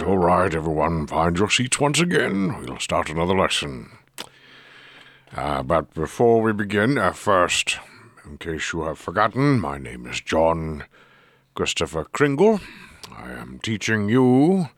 all right, everyone, find your seats once again. We'll start another lesson. Uh, but before we begin, uh, first, in case you have forgotten, my name is John Christopher Kringle. I am teaching you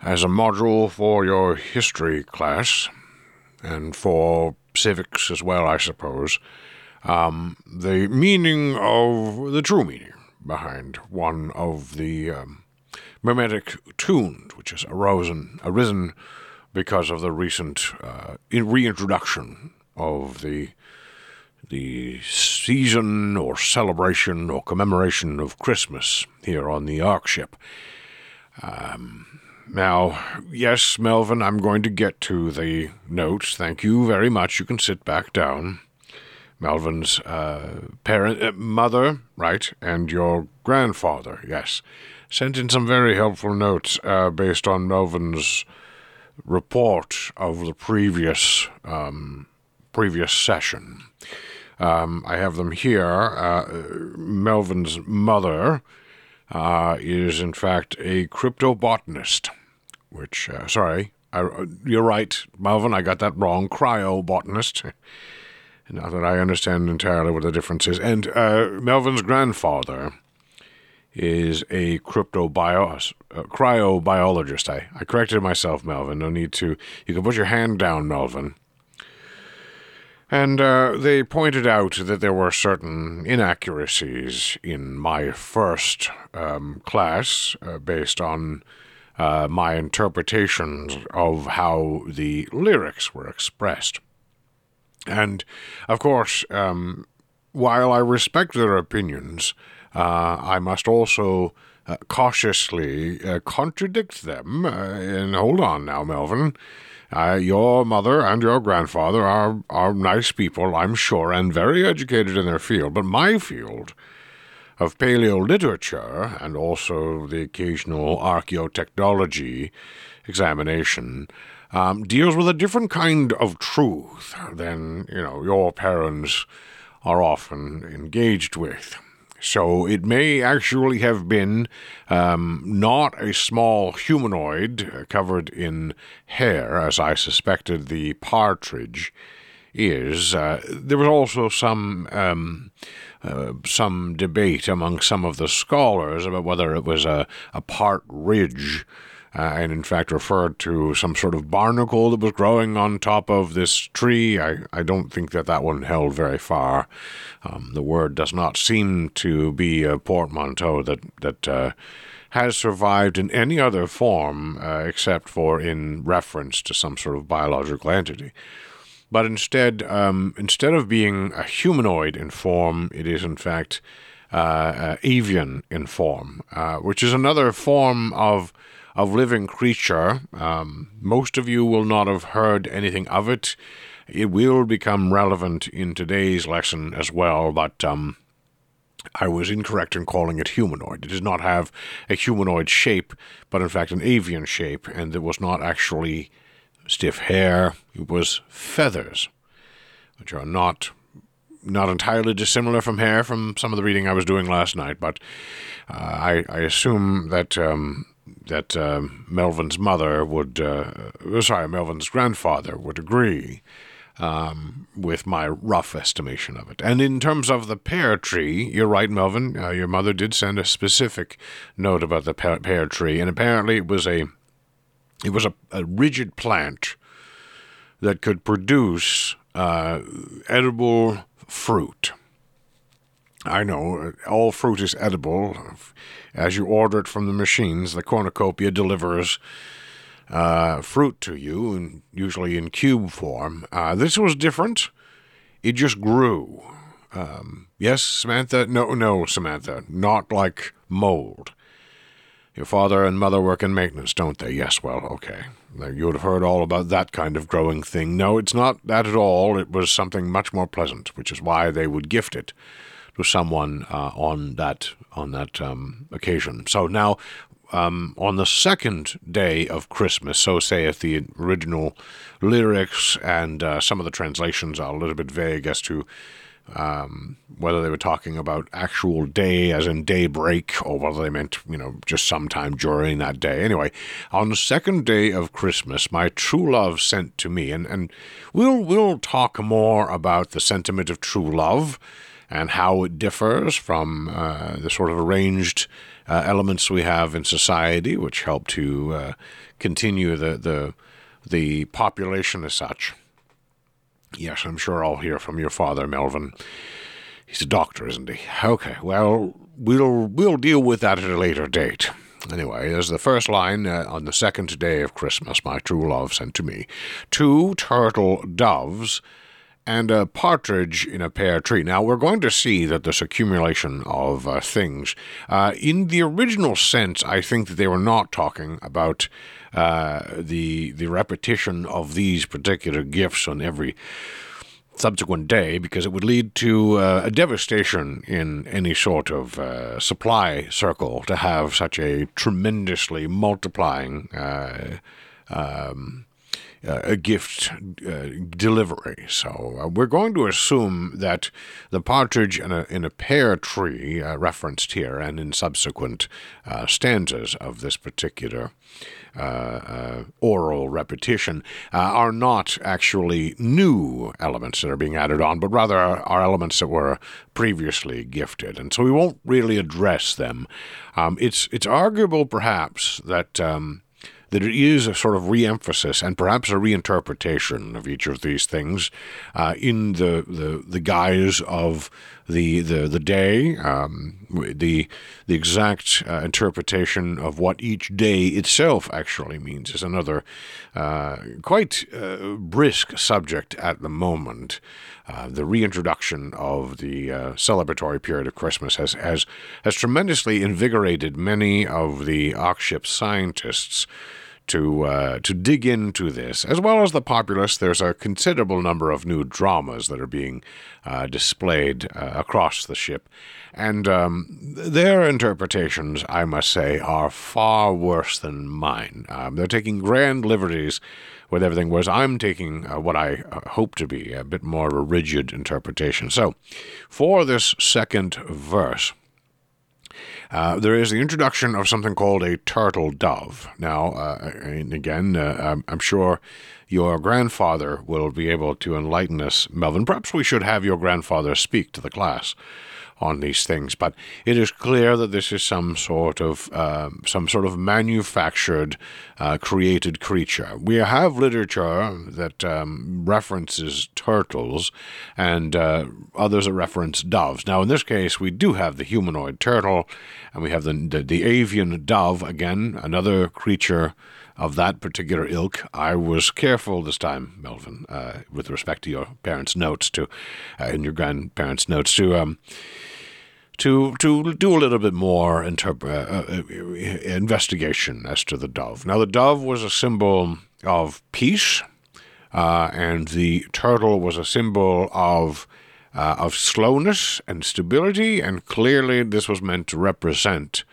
as a module for your history class and for civics as well, I suppose, um, the meaning of the true meaning behind one of the um, mimetic tunes which has arisen, arisen because of the recent uh, in- reintroduction of the the season or celebration or commemoration of Christmas here on the Ark ship. Um, now, yes, Melvin, I'm going to get to the notes. Thank you very much. You can sit back down. Melvin's uh, parent, uh, mother, right, and your grandfather, yes, sent in some very helpful notes uh, based on Melvin's report of the previous um, previous session. Um, I have them here. Uh, Melvin's mother uh, is, in fact, a cryptobotanist, which, uh, sorry, I, you're right, Melvin, I got that wrong. Cryobotanist. Not that I understand entirely what the difference is. And uh, Melvin's grandfather is a uh, cryobiologist. I, I corrected myself, Melvin. No need to. You can put your hand down, Melvin. And uh, they pointed out that there were certain inaccuracies in my first um, class uh, based on uh, my interpretations of how the lyrics were expressed. And, of course, um, while I respect their opinions, uh, I must also uh, cautiously uh, contradict them. Uh, and hold on now, Melvin. Your mother and your grandfather are, are nice people, I'm sure, and very educated in their field, but my field of paleo literature and also the occasional archaeotechnology examination um, deals with a different kind of truth than, you know, your parents are often engaged with. So it may actually have been um, not a small humanoid covered in hair, as I suspected the partridge is. Uh, there was also some um, uh, some debate among some of the scholars about whether it was a, a partridge uh, and in fact referred to some sort of barnacle that was growing on top of this tree. I, I don't think that that one held very far. Um, the word does not seem to be a portmanteau that that uh, has survived in any other form uh, except for in reference to some sort of biological entity. But instead, um, instead of being a humanoid in form, it is in fact uh, uh, avian in form, uh, which is another form of of living creature. Um, most of you will not have heard anything of it. It will become relevant in today's lesson as well, but um, I was incorrect in calling it humanoid. It does not have a humanoid shape, but in fact an avian shape, and it was not actually stiff hair. It was feathers, which are not not entirely dissimilar from hair from some of the reading I was doing last night, but uh, I, I assume that um, that uh, Melvin's mother would, uh, sorry, Melvin's grandfather would agree um, with my rough estimation of it. And in terms of the pear tree, you're right, Melvin. Uh, your mother did send a specific note about the pear, pear tree, and apparently it was a it was a, a rigid plant that could produce uh, edible fruit. I know all fruit is edible. As you order it from the machines, the cornucopia delivers uh, fruit to you, and usually in cube form. Uh, this was different. It just grew. Um, yes, Samantha? No, no, Samantha. Not like mold. Your father and mother work in maintenance, don't they? Yes, well, okay. You would have heard all about that kind of growing thing. No, it's not that at all. It was something much more pleasant, which is why they would gift it to someone uh, on that on that um, occasion. So now, um, on the second day of Christmas, so saith the original lyrics, and uh, some of the translations are a little bit vague as to um, whether they were talking about actual day as in daybreak or whether they meant, you know, just sometime during that day. Anyway, on the second day of Christmas, my true love sent to me, and, and we'll, we'll talk more about the sentiment of true love and how it differs from uh, the sort of arranged uh, elements we have in society, which help to uh, continue the, the, the population as such. Yes, I'm sure I'll hear from your father, Melvin. He's a doctor, isn't he? Okay, well, we'll we'll deal with that at a later date. Anyway, there's the first line uh, on the second day of Christmas, my true love sent to me. Two turtle doves and a partridge in a pear tree. Now, we're going to see that this accumulation of uh, things, uh, in the original sense, I think that they were not talking about uh, the the repetition of these particular gifts on every subsequent day because it would lead to uh, a devastation in any sort of uh, supply circle to have such a tremendously multiplying uh, um, uh, a gift uh, delivery. So uh, we're going to assume that the partridge in a, in a pear tree, uh, referenced here and in subsequent uh, stanzas of this particular uh, oral repetition, are not actually new elements that are being added on, but rather are, are, elements that were previously gifted. And so we won't really address them. Um, it's, it's arguable, perhaps, that. Um, that it is a sort of re-emphasis and perhaps a reinterpretation of each of these things uh, in the, the, the guise of the the, the day, um, the the exact uh, interpretation of what each day itself actually means is another uh, quite uh, brisk subject at the moment. Uh, the reintroduction of the uh, celebratory period of Christmas has, has has tremendously invigorated many of the Ark ship scientists to uh, to dig into this, as well as the populace. There's a considerable number of new dramas that are being uh, displayed uh, across the ship, and um, their interpretations, I must say, are far worse than mine. Um, they're taking grand liberties with everything, whereas I'm taking uh, what I uh, hope to be a bit more of a rigid interpretation. So, for this second verse. Uh, there is the introduction of something called a turtle dove. Now, uh, again, uh, I'm, sure your grandfather will be able to enlighten us, Melvin. Perhaps we should have your grandfather speak to the class on these things. But it is clear that this is some sort of uh, some sort of manufactured, uh, created creature. We have literature that um, references turtles, and uh, others that reference doves. Now, in this case, we do have the humanoid turtle, and we have the the, the avian dove again, another creature of that particular ilk. I was careful this time, Melvin, uh, with respect to your parents' notes to, uh, and your grandparents' notes to, um, to to do a little bit more interp- uh, uh, investigation as to the dove. Now, the dove was a symbol of peace, uh, and the turtle was a symbol of uh, of slowness and stability, and clearly this was meant to represent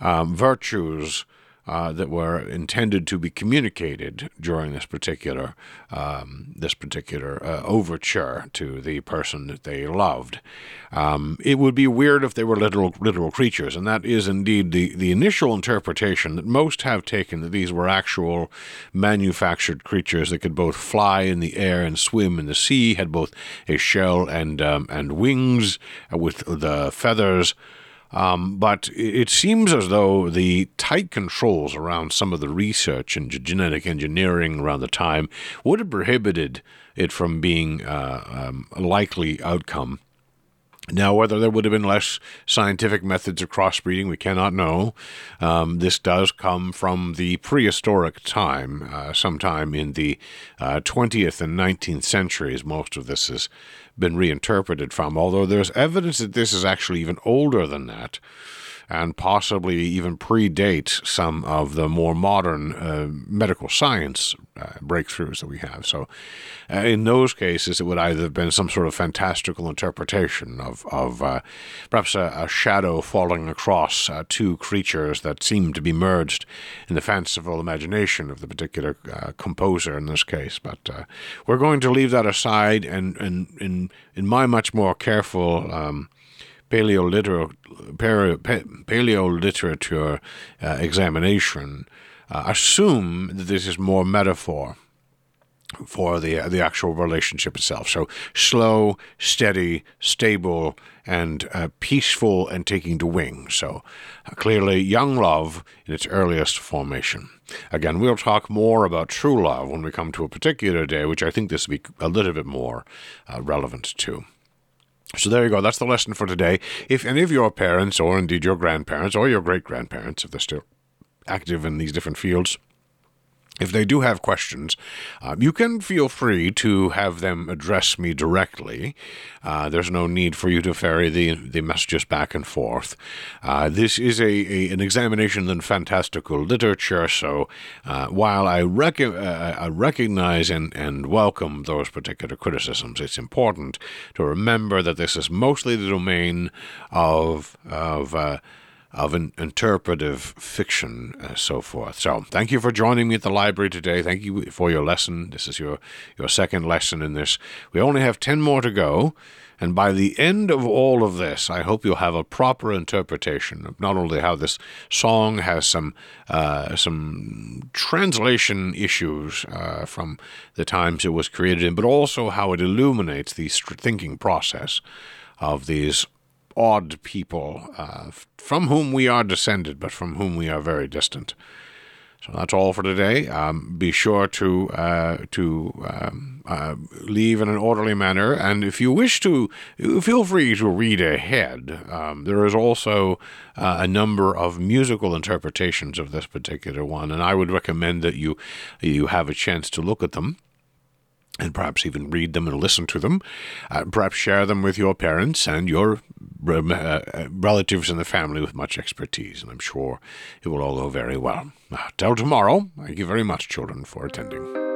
um, virtues uh, that were intended to be communicated during this particular um, this particular uh, overture to the person that they loved. Um, it would be weird if they were literal literal creatures, and that is indeed the, the initial interpretation that most have taken that these were actual manufactured creatures that could both fly in the air and swim in the sea, had both a shell and um, and wings with the feathers. Um, but it seems as though the tight controls around some of the research and genetic engineering around the time would have prohibited it from being uh, um, a likely outcome. Now, whether there would have been less scientific methods of crossbreeding, we cannot know. Um, this does come from the prehistoric time, uh, sometime in the uh, 20th and 19th centuries. Most of this has been reinterpreted from, although there's evidence that this is actually even older than that. And possibly even predate some of the more modern uh, medical science uh, breakthroughs that we have. So, uh, in those cases, it would either have been some sort of fantastical interpretation of, of uh, perhaps a, a, shadow falling across uh, two creatures that seem to be merged in the fanciful imagination of the particular uh, composer in this case. But we're going to leave that aside and, and in, in my much more careful. Um, paleo, paleo literature uh, examination uh, assume that this is more metaphor for the the actual relationship itself. So slow, steady, stable, and uh, peaceful, and taking to wing. So uh, clearly, young love in its earliest formation. Again, we'll talk more about true love when we come to a particular day, which I think this will be a little bit more uh, relevant to. So there you go. That's the lesson for today. If any of your parents, or indeed your grandparents, or your great grandparents, if they're still active in these different fields, if they do have questions, uh, you can feel free to have them address me directly. Uh, there's no need for you to ferry the, the messages back and forth. Uh, this is a, a, an examination in fantastical literature, so uh, while I, rec- uh, I recognize and, and welcome those particular criticisms, it's important to remember that this is mostly the domain of, of uh, of an interpretive fiction, uh, so forth. So, thank you for joining me at the library today. Thank you for your lesson. This is your, your second lesson in this. We only have 10 more to go. And by the end of all of this, I hope you'll have a proper interpretation of not only how this song has some uh, some translation issues uh, from the times it was created in, but also how it illuminates the thinking process of these odd people uh, from whom we are descended, but from whom we are very distant. So that's all for today. Um, be sure to uh, to um, uh, leave in an orderly manner, and if you wish to, feel free to read ahead. Um, there is also uh, a number of musical interpretations of this particular one, and I would recommend that you you have a chance to look at them and perhaps even read them and listen to them. Uh, perhaps share them with your parents and your relatives in the family with much expertise, and I'm sure it will all go very well. Uh, till tomorrow, thank you very much, children, for attending.